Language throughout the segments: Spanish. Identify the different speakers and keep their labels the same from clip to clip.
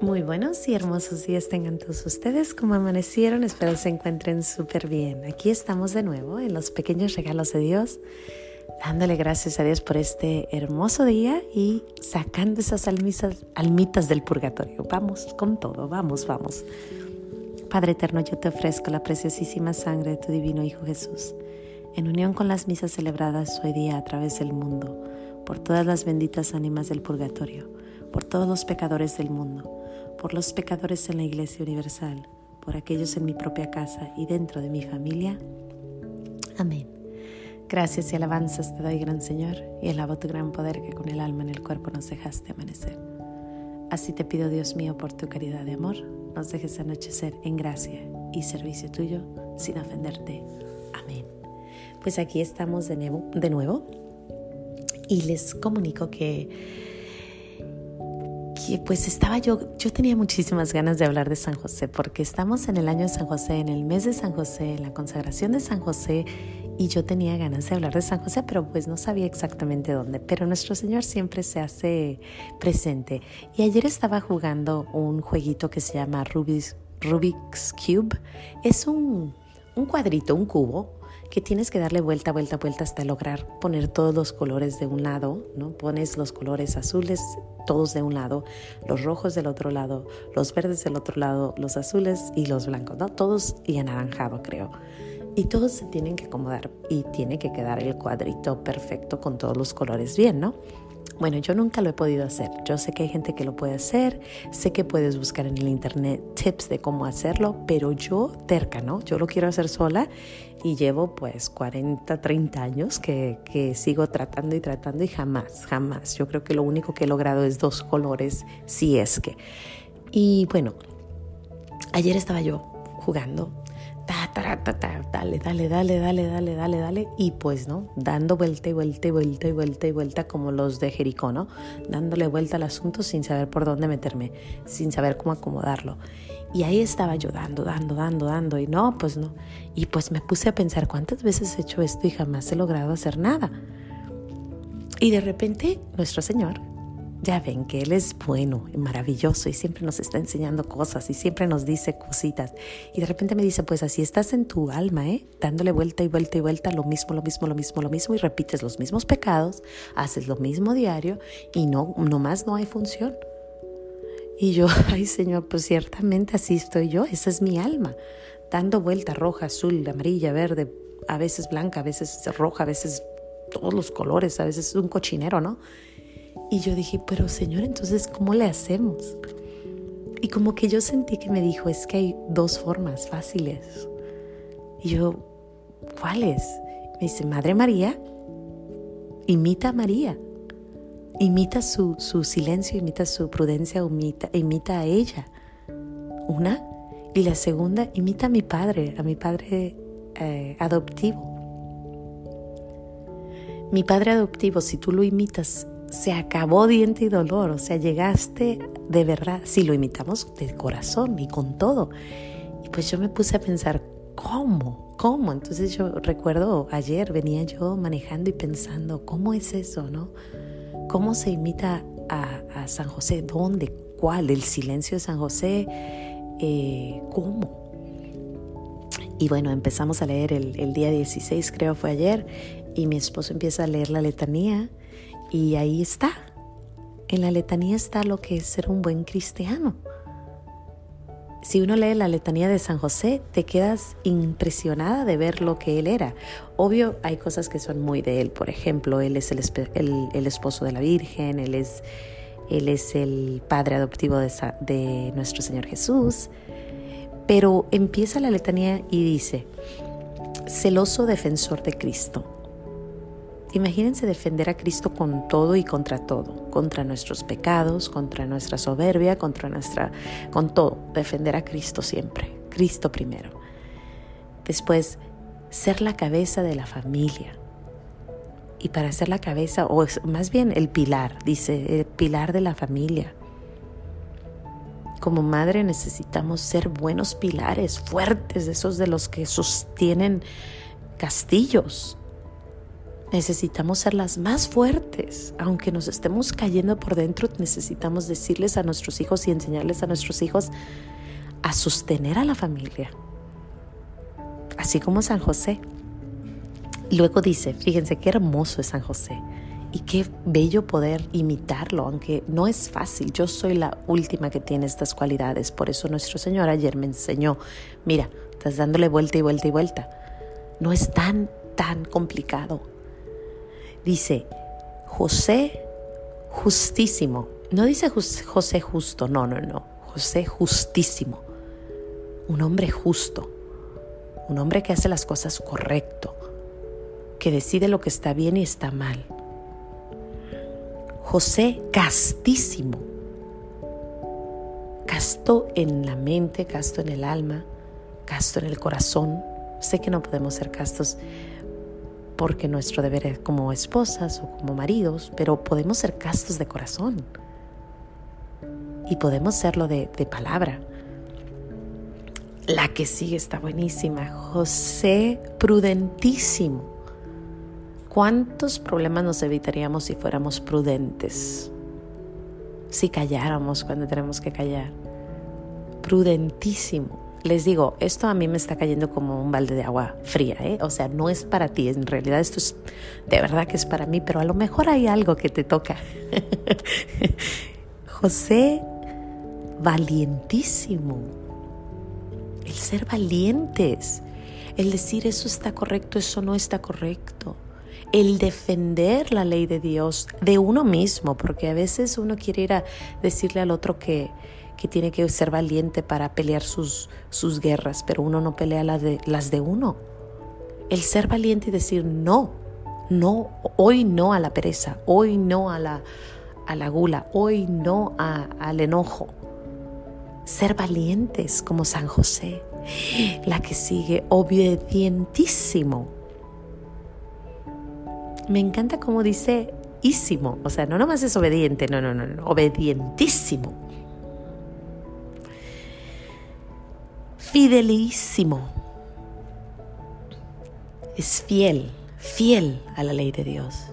Speaker 1: Muy buenos y hermosos días tengan todos ustedes. Como amanecieron, espero se encuentren súper bien. Aquí estamos de nuevo en los pequeños regalos de Dios, dándole gracias a Dios por este hermoso día y sacando esas almitas, almitas del purgatorio. Vamos con todo, vamos, vamos. Padre eterno, yo te ofrezco la preciosísima sangre de tu divino Hijo Jesús, en unión con las misas celebradas hoy día a través del mundo, por todas las benditas ánimas del purgatorio, por todos los pecadores del mundo por los pecadores en la Iglesia Universal, por aquellos en mi propia casa y dentro de mi familia. Amén. Gracias y alabanzas te doy, gran Señor, y alabo tu gran poder que con el alma en el cuerpo nos dejaste amanecer. Así te pido, Dios mío, por tu caridad de amor, nos dejes anochecer en gracia y servicio tuyo sin ofenderte. Amén. Pues aquí estamos de nuevo, de nuevo y les comunico que pues estaba yo, yo tenía muchísimas ganas de hablar de San José, porque estamos en el año de San José, en el mes de San José, en la consagración de San José, y yo tenía ganas de hablar de San José, pero pues no sabía exactamente dónde. Pero nuestro Señor siempre se hace presente. Y ayer estaba jugando un jueguito que se llama Rubik's, Rubik's Cube. Es un, un cuadrito, un cubo que tienes que darle vuelta, vuelta, vuelta hasta lograr poner todos los colores de un lado, ¿no? Pones los colores azules todos de un lado, los rojos del otro lado, los verdes del otro lado, los azules y los blancos, ¿no? Todos y anaranjado, creo. Y todos se tienen que acomodar y tiene que quedar el cuadrito perfecto con todos los colores bien, ¿no? Bueno, yo nunca lo he podido hacer. Yo sé que hay gente que lo puede hacer, sé que puedes buscar en el internet tips de cómo hacerlo, pero yo terca, ¿no? Yo lo quiero hacer sola y llevo pues 40, 30 años que, sigo tratando y tratando y jamás, jamás. Yo creo que lo único que he logrado es dos colores, si es que. Y bueno, ayer estaba yo jugando dale, dale, dale, dale, dale, dale, dale, y pues, ¿no? Dando vuelta y vuelta y vuelta y vuelta y vuelta como los de Jericó, ¿no? Dándole vuelta al asunto sin saber por dónde meterme, sin saber cómo acomodarlo. Y ahí estaba yo dando, dando, dando, dando, y no, pues no. Y pues me puse a pensar cuántas veces he hecho esto y jamás he logrado hacer nada. Y de repente nuestro Señor ya ven que Él es bueno y maravilloso y siempre nos está enseñando cosas y siempre nos dice cositas. Y de repente me dice, pues así estás en tu alma, ¿eh? Dándole vuelta y vuelta y vuelta, lo mismo, lo mismo, lo mismo, lo mismo, y repites los mismos pecados, haces lo mismo diario y no, nomás no hay función. Y yo, ay Señor, pues ciertamente así estoy yo, esa es mi alma, dando vuelta roja, azul, amarilla, verde, a veces blanca, a veces roja, a veces todos los colores, a veces es un cochinero, ¿no? Y yo dije, pero Señor, entonces, ¿cómo le hacemos? Y como que yo sentí que me dijo, es que hay dos formas fáciles. Y yo, ¿cuáles? Me dice, Madre María, imita a María. Imita su, su silencio, imita su prudencia, imita, imita a ella. Una. Y la segunda, imita a mi padre, a mi padre eh, adoptivo. Mi padre adoptivo, si tú lo imitas, se acabó diente y dolor, o sea, llegaste de verdad, si lo imitamos de corazón y con todo. Y pues yo me puse a pensar, ¿cómo? ¿Cómo? Entonces yo recuerdo ayer venía yo manejando y pensando, ¿cómo es eso, no? ¿Cómo se imita a, San José? ¿Dónde? ¿Cuál? ¿El silencio de San José? Eh, ¿Cómo? Y bueno, empezamos a leer el, el día 16, creo fue ayer, y mi esposo empieza a leer la letanía y ahí está. En la letanía está lo que es ser un buen cristiano. Si uno lee la letanía de San José, te quedas impresionada de ver lo que él era. Obvio, hay cosas que son muy de él. Por ejemplo, él es el, esposo de la Virgen, él es, el padre adoptivo de nuestro Señor Jesús. Pero empieza la letanía y dice, celoso defensor de Cristo Imagínense defender a Cristo con todo y contra todo, contra nuestros pecados, contra nuestra soberbia, contra nuestra, con todo, defender a Cristo siempre, Cristo primero. Después, ser la cabeza de la familia. Y para ser la cabeza, o más bien el pilar, dice, el pilar de la familia. Como madre necesitamos ser buenos pilares, fuertes, esos de los que sostienen castillos, necesitamos ser las más fuertes. Aunque nos estemos cayendo por dentro, necesitamos decirles a nuestros hijos y enseñarles a nuestros hijos a sostener a la familia. Así como San José. Luego dice, fíjense qué hermoso es San José y qué bello poder imitarlo, aunque no es fácil. Yo soy la última que tiene estas cualidades. Por eso nuestro Señor ayer me enseñó, mira, estás dándole vuelta y vuelta y vuelta. No es tan, tan complicado. Dice, José justísimo. No dice José justo, no, no, no. José justísimo. Un hombre justo. Un hombre que hace las cosas correcto. Que decide lo que está bien y está mal José castísimo, casto en la mente, casto en el alma, casto en el corazón. Sé que no podemos ser castos porque nuestro deber es como esposas o como maridos, pero podemos ser castos de corazón y podemos serlo de, de palabra. La que sigue está buenísima. José prudentísimo. ¿Cuántos problemas nos evitaríamos si fuéramos prudentes? Si calláramos cuando tenemos que callar. Prudentísimo. Les digo, esto a mí me está cayendo como un balde de agua fría, ¿eh? O sea, no es para ti, en realidad esto es de verdad que es para mí, pero a lo mejor hay algo que te toca. José, valientísimo. El ser valientes, el decir eso está correcto, eso no está correcto el defender la ley de Dios de uno mismo, porque a veces uno quiere ir a decirle al otro que, que tiene que ser valiente para pelear sus, sus guerras, pero uno no pelea las de, las de uno. El ser valiente y decir no, no, hoy no a la pereza, hoy no a la, a la gula, hoy no al enojo. Ser valientes como San José. La que sigue, obedientísimo me encanta cómo dice ísimo, o sea, no nomás es obediente, no, no, no, no obedientísimo. Fidelísimo. Es fiel, fiel a la ley de Dios.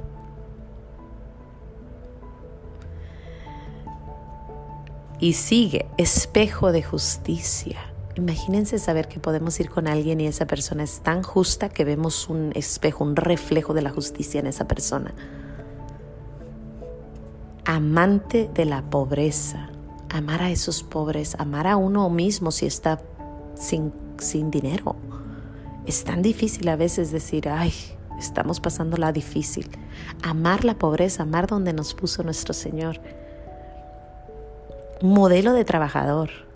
Speaker 1: Y sigue, espejo de justicia. Imagínense saber que podemos ir con alguien y esa persona es tan justa que vemos un espejo, un reflejo de la justicia en esa persona. Amante de la pobreza, amar a esos pobres, amar a uno mismo si está sin, sin dinero. Es tan difícil a veces decir, ay, estamos pasando la difícil. Amar la pobreza, amar donde nos puso nuestro Señor. Modelo de trabajador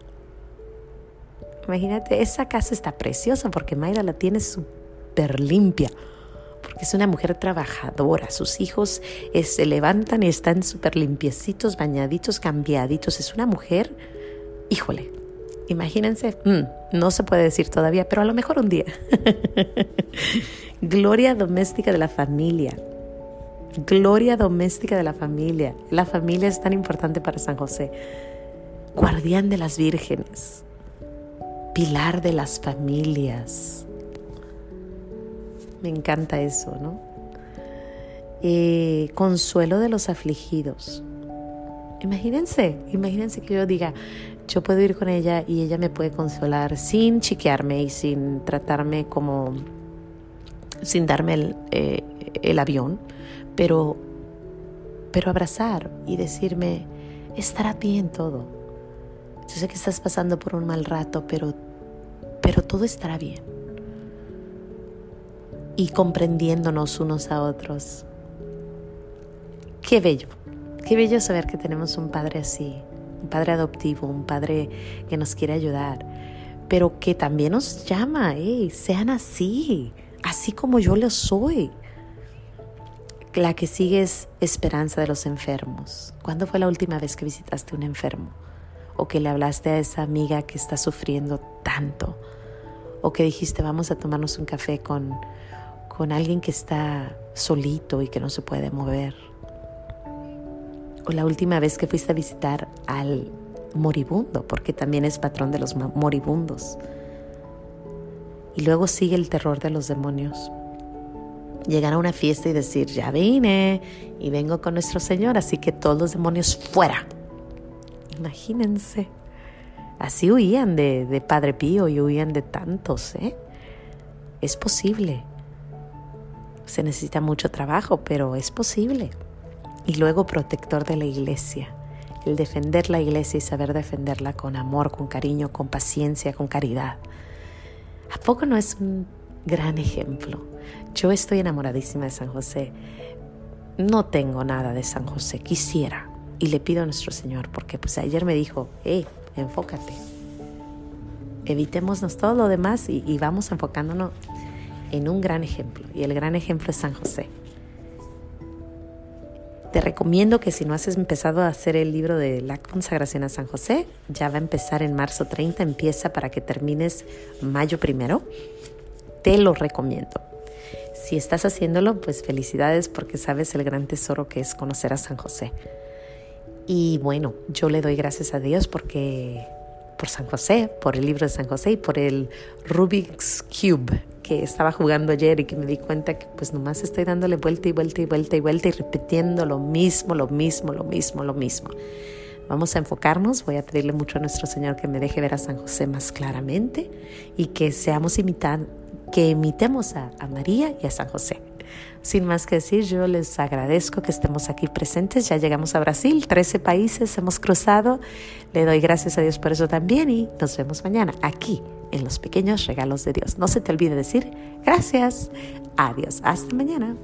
Speaker 1: Imagínate, esa casa está preciosa porque Mayra la tiene súper limpia, porque es una mujer trabajadora. Sus hijos eh, se levantan y están súper limpiecitos, bañaditos, cambiaditos. Es una mujer, híjole, imagínense, mm, no se puede decir todavía, pero a lo mejor un día. Gloria doméstica de la familia. Gloria doméstica de la familia. La familia es tan importante para San José. Guardián de las vírgenes pilar de las familias. Me encanta eso, ¿no? Eh, consuelo de los afligidos. Imagínense, imagínense que yo diga, yo puedo ir con ella y ella me puede consolar sin chiquearme y sin tratarme como, sin darme el, eh, el avión, pero, pero abrazar y decirme, estará bien todo yo sé que estás pasando por un mal rato, pero, pero todo estará bien. Y comprendiéndonos unos a otros. Qué bello, qué bello saber que tenemos un padre así, un padre adoptivo, un padre que nos quiere ayudar, pero que también nos llama, sean así, así como yo lo soy. La que sigue es esperanza de los enfermos. ¿Cuándo fue la última vez que visitaste a un enfermo? o que le hablaste a esa amiga que está sufriendo tanto o que dijiste vamos a tomarnos un café con, con alguien que está solito y que no se puede mover. O la última vez que fuiste a visitar al moribundo, porque también es patrón de los moribundos. Y luego sigue el terror de los demonios. llegar a una fiesta y decir, ya vine y vengo con nuestro Señor, así que todos los demonios fuera. Imagínense. Así huían de, de Padre Pío y huían de tantos, ¿eh? Es posible. Se necesita mucho trabajo, pero es posible. Y luego protector de la iglesia. El defender la iglesia y saber defenderla con amor, con cariño, con paciencia, con caridad. ¿A poco no es un gran ejemplo? Yo estoy enamoradísima de San José. No tengo nada de San José, quisiera. Y le pido a nuestro Señor, porque pues ayer me dijo, hey, enfócate. Evitémonos todo lo demás y, y vamos enfocándonos en un gran ejemplo. Y el gran ejemplo es San José. Te recomiendo que si no has empezado a hacer el libro de la consagración a San José, ya va a empezar en marzo 30, empieza para que termines mayo primero. Te lo recomiendo. Si estás haciéndolo, pues felicidades porque sabes el gran tesoro que es conocer a San José. Y bueno, yo le doy gracias a Dios porque por San José, por el libro de San José y por el Rubik's Cube que estaba jugando ayer y que me di cuenta que pues nomás estoy dándole vuelta y vuelta y vuelta y vuelta y repitiendo lo mismo, lo mismo, lo mismo, lo mismo. Vamos a enfocarnos, voy a pedirle mucho a nuestro Señor que me deje ver a San José más claramente y que seamos imitan, que imitemos a, a María y a San José. Sin más que decir, yo les agradezco que estemos aquí presentes. Ya llegamos a Brasil, 13 países hemos cruzado. Le doy gracias a Dios por eso también y nos vemos mañana aquí en los pequeños regalos de Dios. No se te olvide decir gracias. Adiós. Hasta mañana.